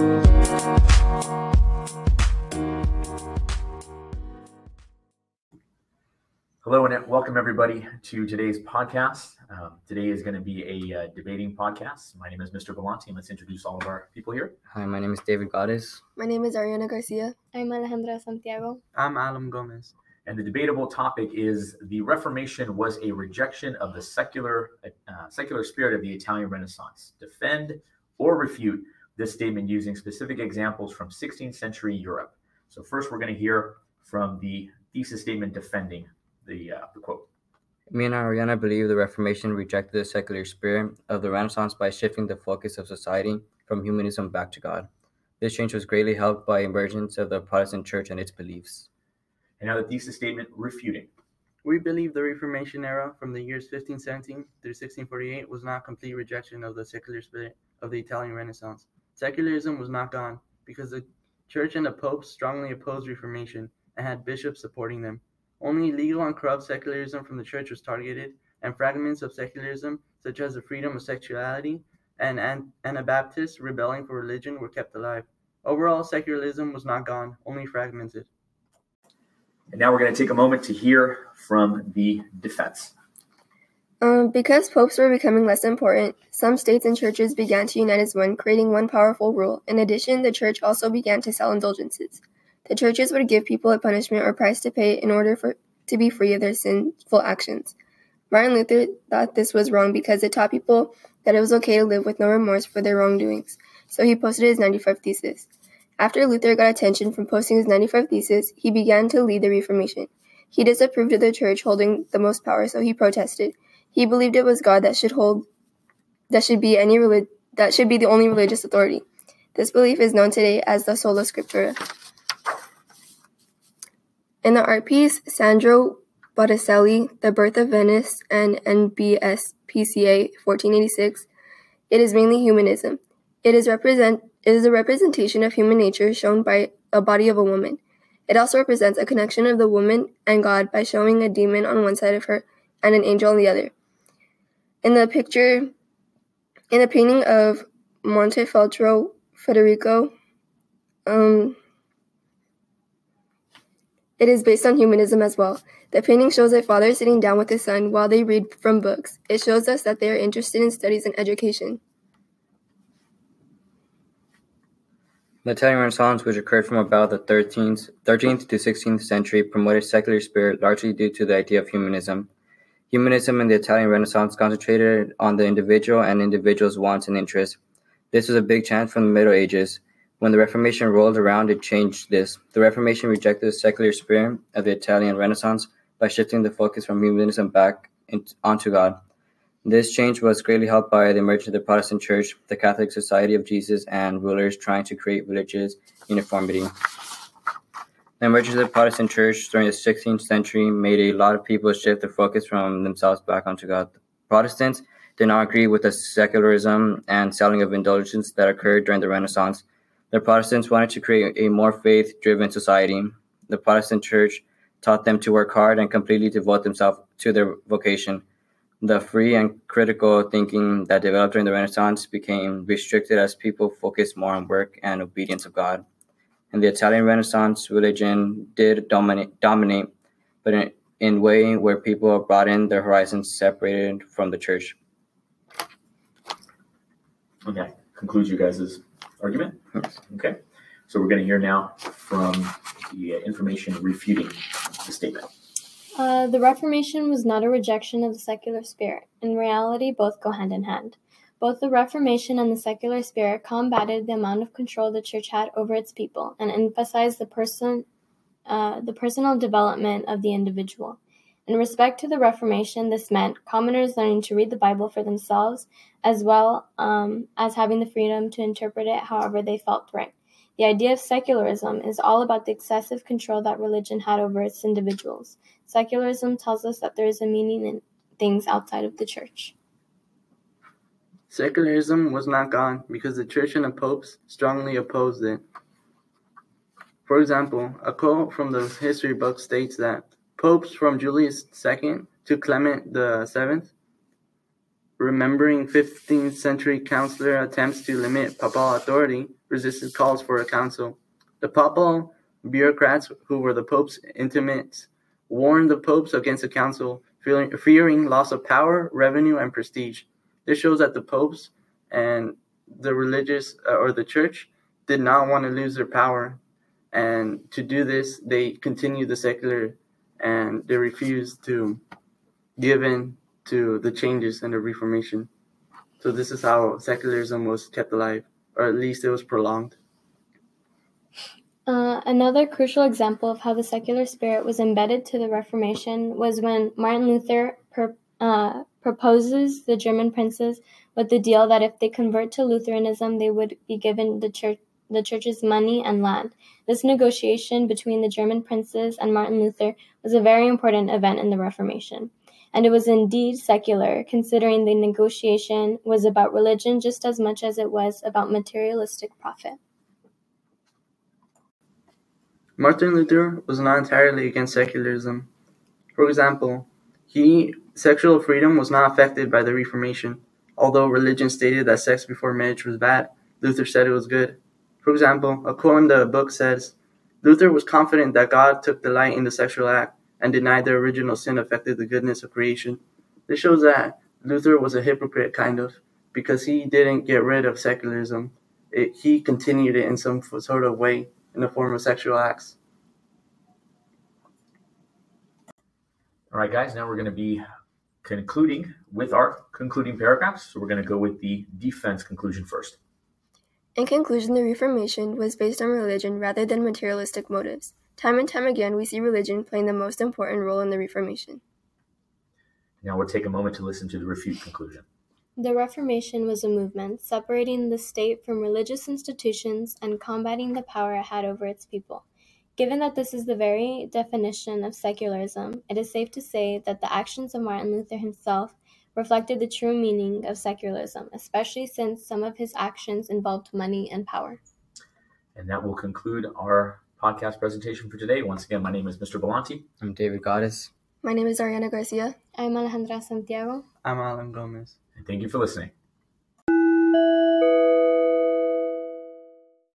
Hello and welcome everybody to today's podcast. Um, today is going to be a uh, debating podcast. My name is Mr. Galante, and let's introduce all of our people here. Hi, my name is David Goddess. My name is Ariana Garcia. I'm Alejandra Santiago. I'm Alan Gomez. And the debatable topic is the Reformation was a rejection of the secular uh, secular spirit of the Italian Renaissance. Defend or refute this statement using specific examples from 16th century Europe. So first, we're going to hear from the thesis statement defending the, uh, the quote. Me and Ariana believe the Reformation rejected the secular spirit of the Renaissance by shifting the focus of society from humanism back to God. This change was greatly helped by emergence of the Protestant Church and its beliefs. And now the thesis statement refuting. We believe the Reformation era from the years 1517 through 1648 was not a complete rejection of the secular spirit of the Italian Renaissance. Secularism was not gone because the Church and the Pope strongly opposed Reformation and had bishops supporting them. Only legal and corrupt secularism from the church was targeted, and fragments of secularism, such as the freedom of sexuality and Anabaptists rebelling for religion, were kept alive. Overall, secularism was not gone, only fragmented. And now we're going to take a moment to hear from the defense. Um, because popes were becoming less important, some states and churches began to unite as one, creating one powerful rule. In addition, the church also began to sell indulgences. The churches would give people a punishment or price to pay in order for to be free of their sinful actions. Martin Luther thought this was wrong because it taught people that it was okay to live with no remorse for their wrongdoings. So he posted his 95 Theses. After Luther got attention from posting his 95 Theses, he began to lead the Reformation. He disapproved of the church holding the most power, so he protested. He believed it was God that should hold that should be any relig- that should be the only religious authority. This belief is known today as the sola scriptura. In the art piece Sandro Botticelli, The Birth of Venus and NBSPCA 1486, it is mainly humanism. It is represent it is a representation of human nature shown by a body of a woman. It also represents a connection of the woman and God by showing a demon on one side of her and an angel on the other. In the picture, in the painting of Montefeltro Federico, um, it is based on humanism as well. The painting shows a father sitting down with his son while they read from books. It shows us that they are interested in studies and education. The Italian Renaissance, which occurred from about the 13th, 13th to 16th century, promoted secular spirit largely due to the idea of humanism. Humanism in the Italian Renaissance concentrated on the individual and individual's wants and interests. This was a big change from the Middle Ages. When the Reformation rolled around, it changed this. The Reformation rejected the secular spirit of the Italian Renaissance by shifting the focus from humanism back onto God. This change was greatly helped by the emergence of the Protestant Church, the Catholic Society of Jesus, and rulers trying to create religious uniformity. The emergence of the Protestant Church during the 16th century made a lot of people shift their focus from themselves back onto God. Protestants did not agree with the secularism and selling of indulgences that occurred during the Renaissance. The Protestants wanted to create a more faith driven society. The Protestant church taught them to work hard and completely devote themselves to their vocation. The free and critical thinking that developed during the Renaissance became restricted as people focused more on work and obedience of God. In the Italian Renaissance, religion did dominate, dominate but in, in a way where people broadened their horizons separated from the church. Okay, concludes you guys' argument? Okay. So we're going to hear now from the information refuting the statement. Uh, the Reformation was not a rejection of the secular spirit. In reality, both go hand in hand. Both the Reformation and the secular spirit combated the amount of control the church had over its people and emphasized the person, uh, the personal development of the individual. In respect to the Reformation, this meant commoners learning to read the Bible for themselves, as well um, as having the freedom to interpret it however they felt right. The idea of secularism is all about the excessive control that religion had over its individuals. Secularism tells us that there is a meaning in things outside of the church. Secularism was not gone because the church and the popes strongly opposed it. For example, a quote from the history book states that Popes from Julius II to Clement VII remembering 15th century conciliar attempts to limit papal authority, resisted calls for a council. The papal bureaucrats, who were the Pope's intimates, warned the popes against a council, fearing loss of power, revenue, and prestige. This shows that the popes and the religious uh, or the church did not want to lose their power. And to do this, they continued the secular and they refused to give in to the changes in the Reformation. So this is how secularism was kept alive, or at least it was prolonged. Uh, another crucial example of how the secular spirit was embedded to the Reformation was when Martin Luther uh, proposes the German princes with the deal that if they convert to Lutheranism, they would be given the church the church's money and land. This negotiation between the German princes and Martin Luther was a very important event in the Reformation. And it was indeed secular, considering the negotiation was about religion just as much as it was about materialistic profit. Martin Luther was not entirely against secularism. For example, he sexual freedom was not affected by the Reformation. Although religion stated that sex before marriage was bad, Luther said it was good. For example, a quote in the book says, Luther was confident that God took delight in the sexual act and denied the original sin affected the goodness of creation. This shows that Luther was a hypocrite, kind of, because he didn't get rid of secularism. It, he continued it in some sort of way in the form of sexual acts. All right, guys, now we're going to be concluding with our concluding paragraphs. So we're going to go with the defense conclusion first. In conclusion, the Reformation was based on religion rather than materialistic motives. Time and time again, we see religion playing the most important role in the Reformation. Now we'll take a moment to listen to the refute conclusion. The Reformation was a movement separating the state from religious institutions and combating the power it had over its people. Given that this is the very definition of secularism, it is safe to say that the actions of Martin Luther himself reflected the true meaning of secularism, especially since some of his actions involved money and power. And that will conclude our podcast presentation for today. Once again, my name is Mr. Belanti. I'm David Goddess. My name is Ariana Garcia. I'm Alejandra Santiago. I'm Alan Gomez. And thank you for listening.